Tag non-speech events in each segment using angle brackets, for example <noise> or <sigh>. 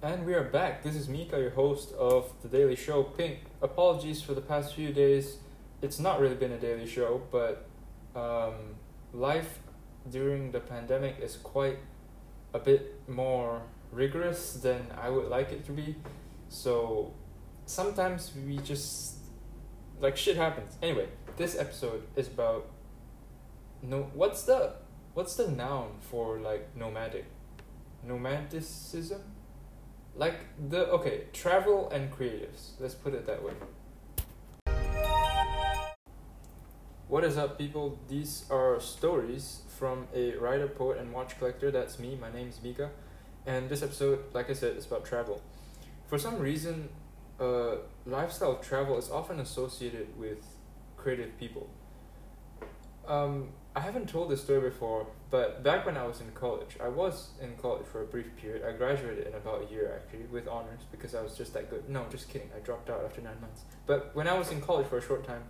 And we are back. This is Mika, your host of The Daily Show. Pink, apologies for the past few days. It's not really been a daily show, but um, life during the pandemic is quite a bit more rigorous than I would like it to be. So sometimes we just like shit happens. Anyway, this episode is about no what's the what's the noun for like nomadic? Nomadicism? Like the okay, travel and creatives. Let's put it that way. What is up, people? These are stories from a writer, poet, and watch collector. That's me. My name is Mika, and this episode, like I said, is about travel. For some reason, uh, lifestyle travel is often associated with creative people. Um, I haven't told this story before, but back when I was in college, I was in college for a brief period. I graduated in about a year actually with honors because I was just that good. No, just kidding. I dropped out after nine months. But when I was in college for a short time,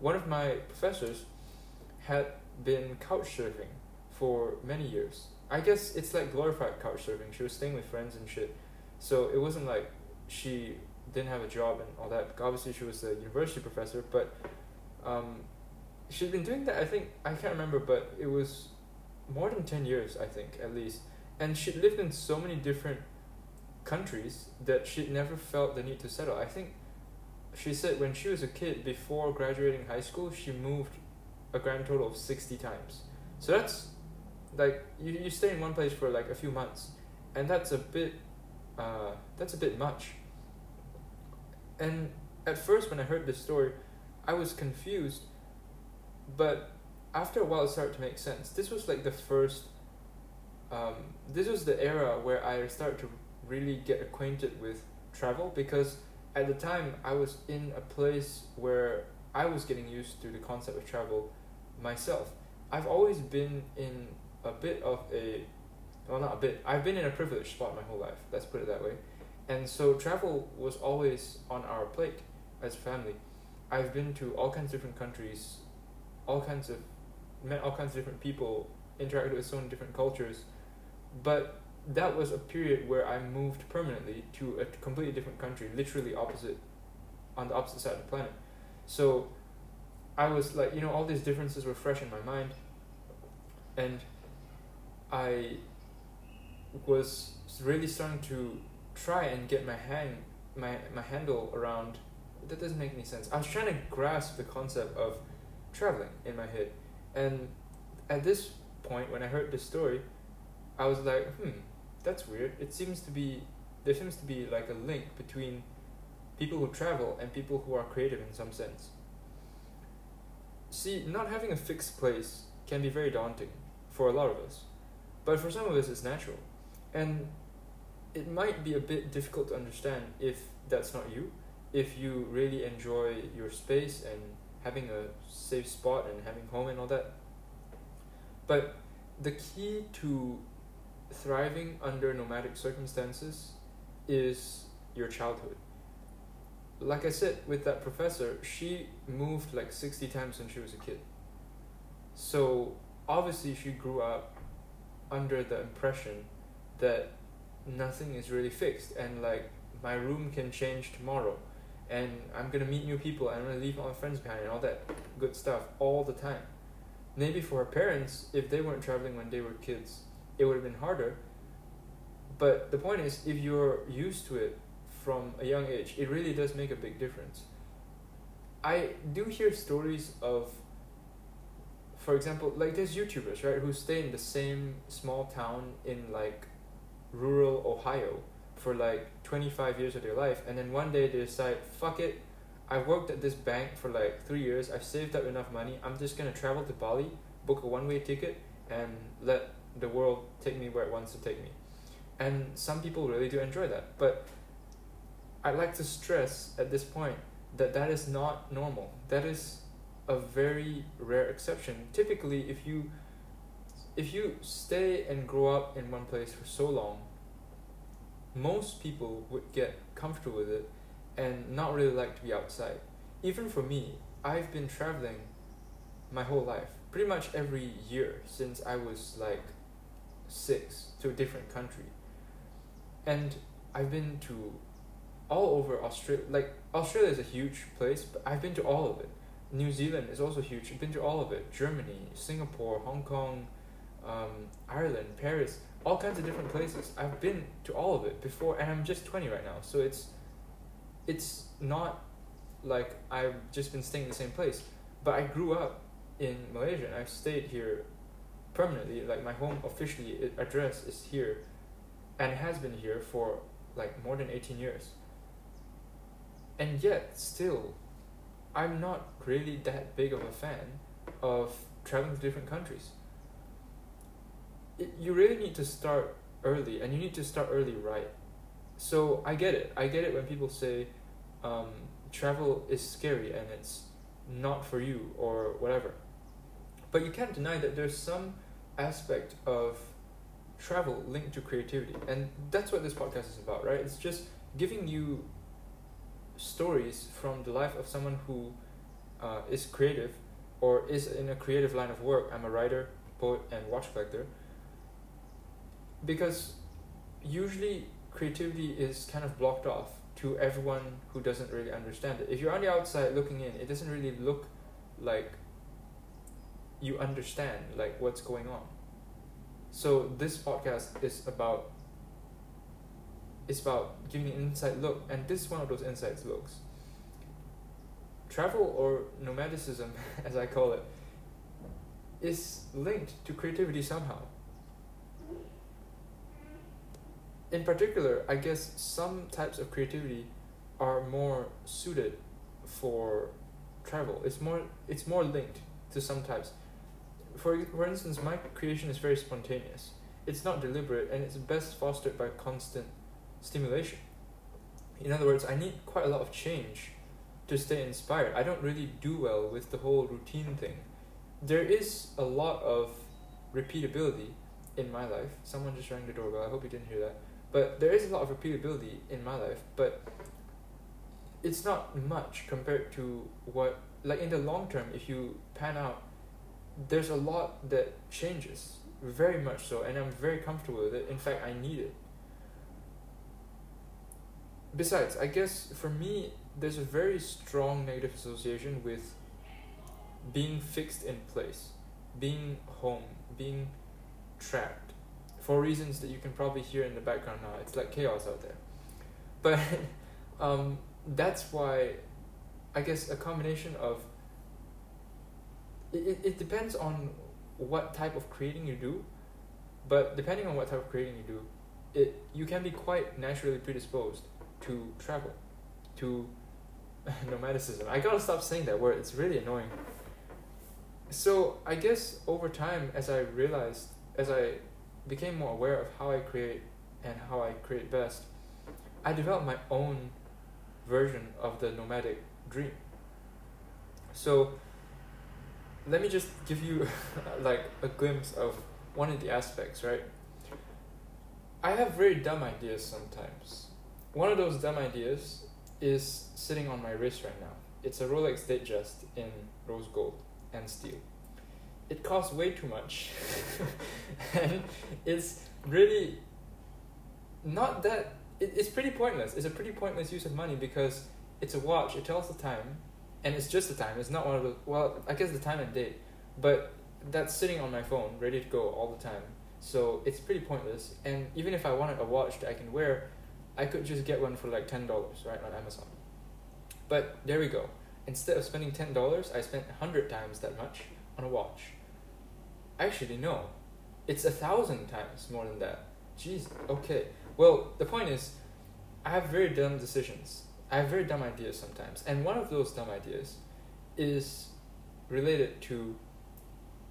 one of my professors had been couch surfing for many years. I guess it's like glorified couch surfing. She was staying with friends and shit. So it wasn't like she didn't have a job and all that. Obviously, she was a university professor, but um, she'd been doing that. I think I can't remember, but it was more than ten years. I think at least, and she'd lived in so many different countries that she'd never felt the need to settle. I think she said when she was a kid, before graduating high school, she moved a grand total of sixty times. So that's like you you stay in one place for like a few months, and that's a bit uh, that's a bit much. And at first, when I heard this story, I was confused but after a while it started to make sense. This was like the first um, this was the era where i started to really get acquainted with travel because at the time i was in a place where i was getting used to the concept of travel myself. I've always been in a bit of a well not a bit i've been in a privileged spot my whole life let's put it that way. And so travel was always on our plate as a family. I've been to all kinds of different countries all kinds of met all kinds of different people, interacted with so many different cultures, but that was a period where I moved permanently to a completely different country, literally opposite, on the opposite side of the planet. So, I was like, you know, all these differences were fresh in my mind, and I was really starting to try and get my hang my my handle around. That doesn't make any sense. I was trying to grasp the concept of traveling in my head. And at this point, when I heard this story, I was like, hmm, that's weird. It seems to be, there seems to be like a link between people who travel and people who are creative in some sense. See, not having a fixed place can be very daunting for a lot of us, but for some of us, it's natural. And it might be a bit difficult to understand if that's not you, if you really enjoy your space and having a safe spot and having home and all that. But the key to thriving under nomadic circumstances is your childhood. Like I said, with that professor, she moved like 60 times when she was a kid. So obviously, she grew up under the impression that nothing is really fixed and like my room can change tomorrow and I'm gonna meet new people and I'm gonna leave all my friends behind and all that good stuff all the time. Maybe for her parents, if they weren't traveling when they were kids, it would have been harder. But the point is, if you're used to it from a young age, it really does make a big difference. I do hear stories of, for example, like there's YouTubers, right, who stay in the same small town in like rural Ohio for like 25 years of their life and then one day they decide fuck it. I've worked at this bank for like three years. I've saved up enough money. I'm just going to travel to bali book a one-way ticket and let the world take me where it wants to take me. And some people really do enjoy that but i'd like to stress at this point that that is not normal. That is a very rare exception. Typically if you if you stay and grow up in one place for so long most people would get comfortable with it and not really like to be outside. Even for me, I've been traveling my whole life, pretty much every year since I was like six to a different country. And I've been to all over Australia. Like Australia is a huge place, but I've been to all of it. New Zealand is also huge. I've been to all of it. Germany, Singapore, Hong Kong, um, Ireland, Paris, all kinds of different places. I've been to all of it before, and I'm just twenty right now. So it's it's not like I've just been staying in the same place. But I grew up in Malaysia, and I've stayed here permanently. Like my home officially uh, address is here, and has been here for like more than eighteen years. And yet, still, I'm not really that big of a fan of traveling to different countries. You really need to start early, and you need to start early right. So I get it. I get it when people say um, travel is scary and it's not for you or whatever. But you can't deny that there's some aspect of travel linked to creativity. And that's what this podcast is about, right? It's just giving you stories from the life of someone who uh, is creative or is in a creative line of work. I'm a writer, poet, and watch collector. Because usually creativity is kind of blocked off to everyone who doesn't really understand it. If you're on the outside looking in, it doesn't really look like you understand like what's going on. So this podcast is about it's about giving an inside look, and this is one of those inside looks. Travel or nomadicism, <laughs> as I call it, is linked to creativity somehow. In particular, I guess some types of creativity are more suited for travel. It's more it's more linked to some types. For for instance, my creation is very spontaneous. It's not deliberate and it's best fostered by constant stimulation. In other words, I need quite a lot of change to stay inspired. I don't really do well with the whole routine thing. There is a lot of repeatability in my life. Someone just rang the doorbell. I hope you didn't hear that. But there is a lot of repeatability in my life, but it's not much compared to what like in the long term if you pan out there's a lot that changes very much so and i'm very comfortable with it. In fact i need it. Besides i guess for me there's a very strong negative association with being fixed in place being home being trapped for reasons that you can probably hear in the background now it's like chaos out there but <laughs> um, that's why i guess a combination of it, it depends on what type of creating you do but depending on what type of creating you do it you can be quite naturally predisposed to travel, to <laughs> nomadicism. I gotta stop saying that word, it's really annoying. So, I guess over time, as I realized, as I became more aware of how I create and how I create best, I developed my own version of the nomadic dream. So, let me just give you <laughs> like a glimpse of one of the aspects, right? I have very dumb ideas sometimes one of those dumb ideas is sitting on my wrist right now. It's a Rolex Datejust in rose gold and steel. It costs way too much, <laughs> and it's really not that. It, it's pretty pointless. It's a pretty pointless use of money because it's a watch. It tells the time, and it's just the time. It's not one of the well, I guess the time and date, but that's sitting on my phone, ready to go all the time. So it's pretty pointless. And even if I wanted a watch that I can wear I could just get one for like ten dollars right on Amazon. But there we go. Instead of spending ten dollars, I spent hundred times that much on a watch. Actually, no, it's a thousand times more than that. Jeez. Okay. Well, the point is, I have very dumb decisions. I have very dumb ideas sometimes, and one of those dumb ideas is related to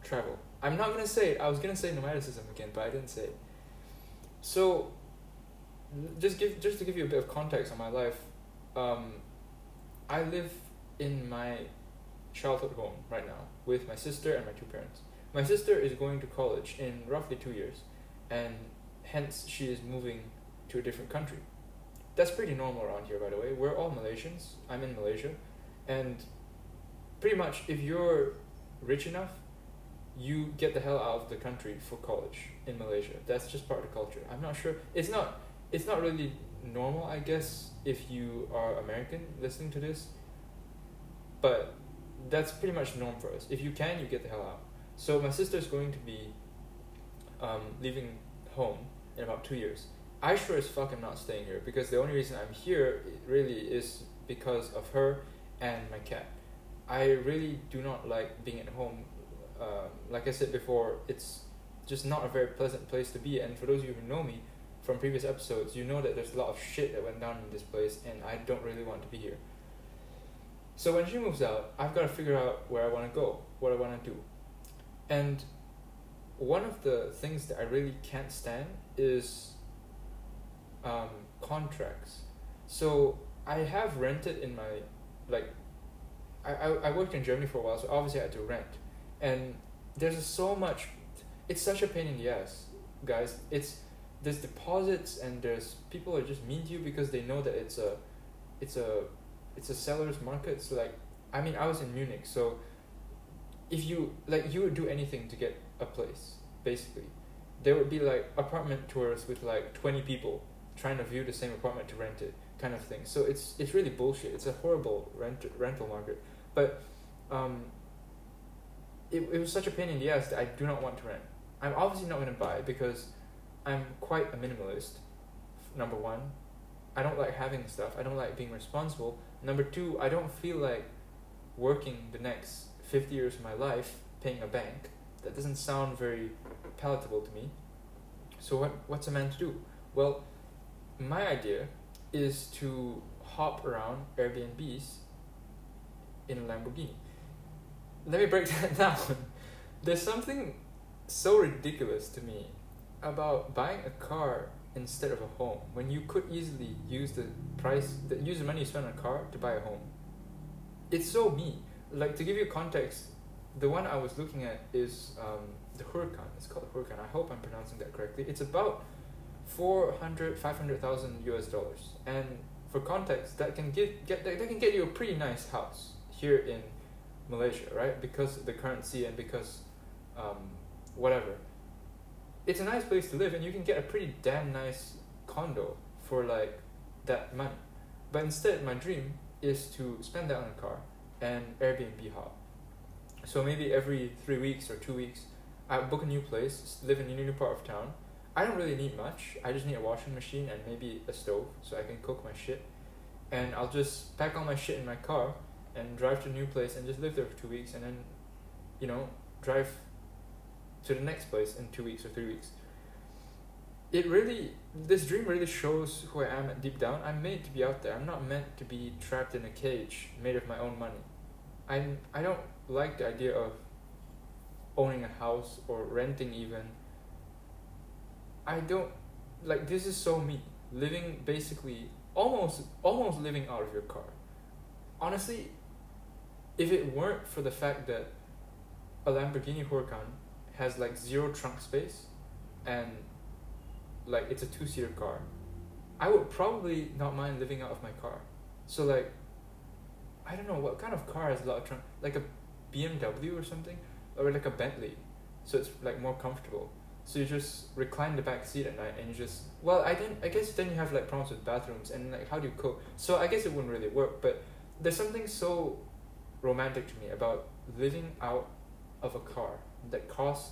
travel. I'm not gonna say it. I was gonna say nomadicism again, but I didn't say it. So just give just to give you a bit of context on my life, um, I live in my childhood home right now with my sister and my two parents. My sister is going to college in roughly two years, and hence she is moving to a different country. That's pretty normal around here, by the way. We're all Malaysians. I'm in Malaysia, and pretty much if you're rich enough, you get the hell out of the country for college in Malaysia. That's just part of the culture. I'm not sure. It's not it's not really normal, I guess, if you are American listening to this. But that's pretty much norm for us. If you can, you get the hell out. So my sister's going to be um, leaving home in about two years. I sure as fuck am not staying here because the only reason I'm here really is because of her and my cat. I really do not like being at home. Uh, like I said before, it's just not a very pleasant place to be. And for those of you who know me from previous episodes, you know that there's a lot of shit that went down in this place, and I don't really want to be here. So when she moves out, I've got to figure out where I want to go, what I want to do. And one of the things that I really can't stand is um, contracts. So I have rented in my like I, I, I worked in Germany for a while, so obviously I had to rent. And there's so much it's such a pain in the ass, guys. It's there's deposits and there's people are just mean to you because they know that it's a it's a it's a seller's market. So like I mean I was in Munich, so if you like you would do anything to get a place, basically. There would be like apartment tours with like twenty people trying to view the same apartment to rent it kind of thing. So it's it's really bullshit. It's a horrible rent rental market. But um, it, it was such a pain in the ass that I do not want to rent. I'm obviously not going to buy because I'm quite a minimalist. Number one, I don't like having stuff. I don't like being responsible. Number two, I don't feel like working the next 50 years of my life paying a bank. That doesn't sound very palatable to me. So what what's a man to do? Well, my idea is to hop around Airbnbs in a Lamborghini. Let me break <laughs> that down. There's something so ridiculous to me about buying a car instead of a home when you could easily use the price the use the money you spend on a car to buy a home. It's so me. Like to give you context, the one I was looking at is um, the Huracan. It's called the Huracan. I hope I'm pronouncing that correctly. It's about 400 500,000 US dollars. And for context, that can get, get that, that can get you a pretty nice house here in Malaysia, right? Because the currency and because um, whatever. It's a nice place to live and you can get a pretty damn nice condo for like that money. But instead, my dream is to spend that on a car and Airbnb hop. So maybe every three weeks or two weeks, I book a new place, live in a new part of town, I don't really need much. I just need a washing machine and maybe a stove so I can cook my shit. And I'll just pack all my shit in my car and drive to a new place and just live there for two weeks and then, you know, drive to the next place in two weeks or three weeks. It really, this dream really shows who I am deep down. I'm made to be out there. I'm not meant to be trapped in a cage made of my own money. I'm, I don't like the idea of owning a house or renting even I don't like this is so me living basically almost almost living out of your car. Honestly, if it weren't for the fact that a Lamborghini Huracan has like zero trunk space and like it's a two seater car, I would probably not mind living out of my car. So like I don't know what kind of car has a lot of trunk like a BMW or something or like a Bentley. So it's like more comfortable. So you just recline the back seat at night and you just well I didn't I guess then you have like problems with bathrooms and like how do you cook so I guess it wouldn't really work but there's something so romantic to me about living out of a car that costs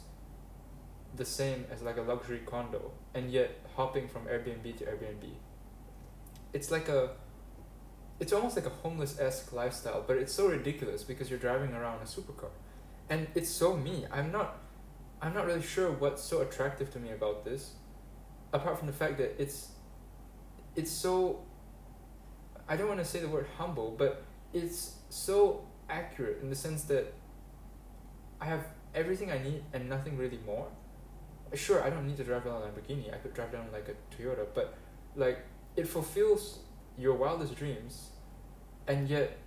the same as like a luxury condo and yet hopping from Airbnb to Airbnb it's like a it's almost like a homeless esque lifestyle but it's so ridiculous because you're driving around a supercar and it's so me I'm not I'm not really sure what's so attractive to me about this, apart from the fact that it's it's so I don't want to say the word humble, but it's so accurate in the sense that I have everything I need and nothing really more. Sure, I don't need to drive down a Lamborghini. I could drive down like a Toyota, but like it fulfills your wildest dreams, and yet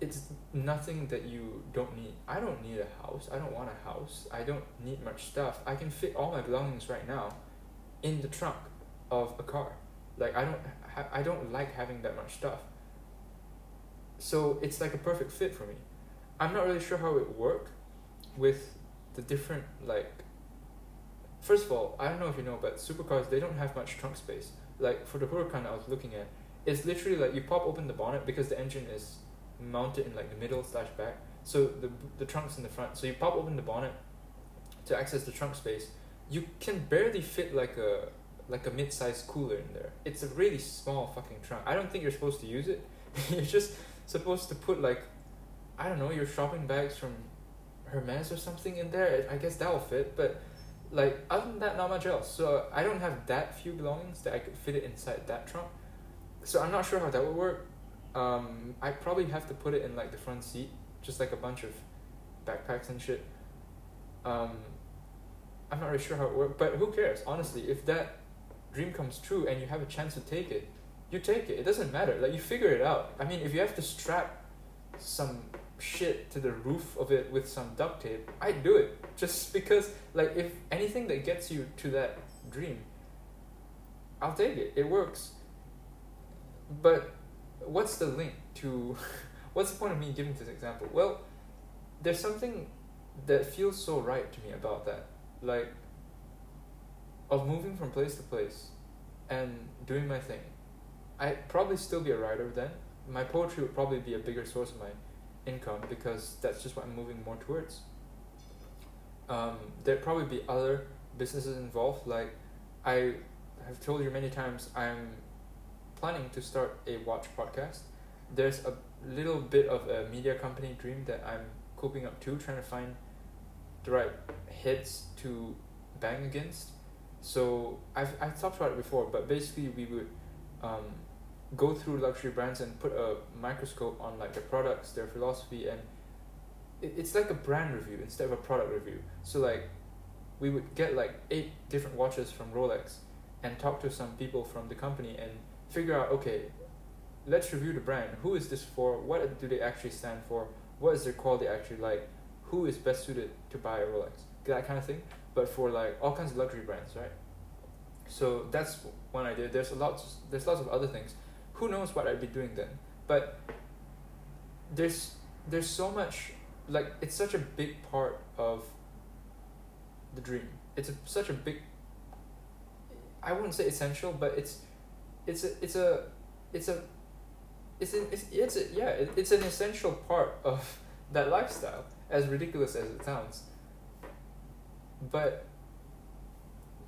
it's nothing that you don't need. I don't need a house. I don't want a house. I don't need much stuff. I can fit all my belongings right now in the trunk of a car. Like I don't I don't like having that much stuff. So it's like a perfect fit for me. I'm not really sure how it work with the different like First of all, I don't know if you know, but supercars they don't have much trunk space. like for the Huracan I was looking at, it's literally like you pop open the bonnet because the engine is mounted in like the middle slash back. So the the trunk's in the front. So you pop open the bonnet to access the trunk space. You can barely fit like a like a mid-sized cooler in there. It's a really small fucking trunk. I don't think you're supposed to use it. <laughs> you're just supposed to put like I don't know your shopping bags from Hermes or something in there. I guess that will fit, but like other than that, not much else. So I don't have that few belongings that I could fit it inside that trunk. So I'm not sure how that would work. Um, I probably have to put it in like the front seat, just like a bunch of backpacks and shit. Um, I'm not really sure how it works, but who cares? Honestly, if that dream comes true and you have a chance to take it, you take it. It doesn't matter. Like you figure it out. I mean, if you have to strap some shit to the roof of it with some duct tape, I'd do it. <laughs> Just because, like, if anything that gets you to that dream, I'll take it. It works. But what's the link to. <laughs> what's the point of me giving this example? Well, there's something that feels so right to me about that. Like, of moving from place to place and doing my thing. I'd probably still be a writer then. My poetry would probably be a bigger source of my income because that's just what I'm moving more towards. Um, there'd probably be other businesses involved. Like I have told you many times, I'm planning to start a watch podcast. There's a little bit of a media company dream that I'm coping up to, trying to find the right heads to bang against. So I've I've talked about it before, but basically we would um, go through luxury brands and put a microscope on like their products, their philosophy, and it, it's like a brand review instead of a product review. So like, we would get like eight different watches from Rolex, and talk to some people from the company and figure out okay, let's review the brand. Who is this for? What do they actually stand for? What is their quality actually like? Who is best suited to buy a Rolex? That kind of thing. But for like all kinds of luxury brands, right? So that's one idea. There's a lot. There's lots of other things who knows what I'd be doing then. But there's there's so much like it's such a big part of the dream. It's a, such a big I wouldn't say essential, but it's it's a it's a it's a it's an, it's, it's a, yeah it, it's an essential part of <laughs> that lifestyle as ridiculous as it sounds but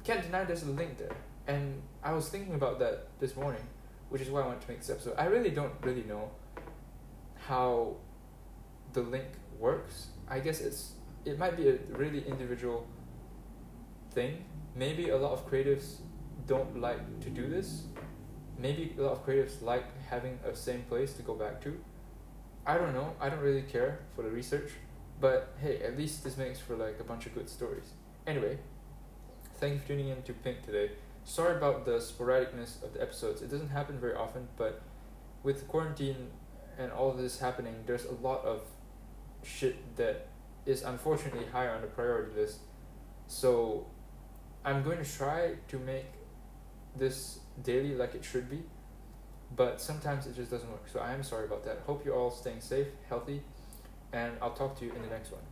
can't deny there's a link there and i was thinking about that this morning which is why I wanted to make this episode. I really don't really know how the link works. I guess it's it might be a really individual thing. Maybe a lot of creatives don't like to do this. Maybe a lot of creatives like having a same place to go back to. I don't know. I don't really care for the research, but hey, at least this makes for like a bunch of good stories. Anyway, thank you for tuning in to Pink today sorry about the sporadicness of the episodes. It doesn't happen very often, but with quarantine and all of this happening, there's a lot of shit that is unfortunately higher on the priority list. So I'm going to try to make this daily like it should be, but sometimes it just doesn't work. So I am sorry about that. Hope you're all staying safe, healthy, and I'll talk to you in the next one.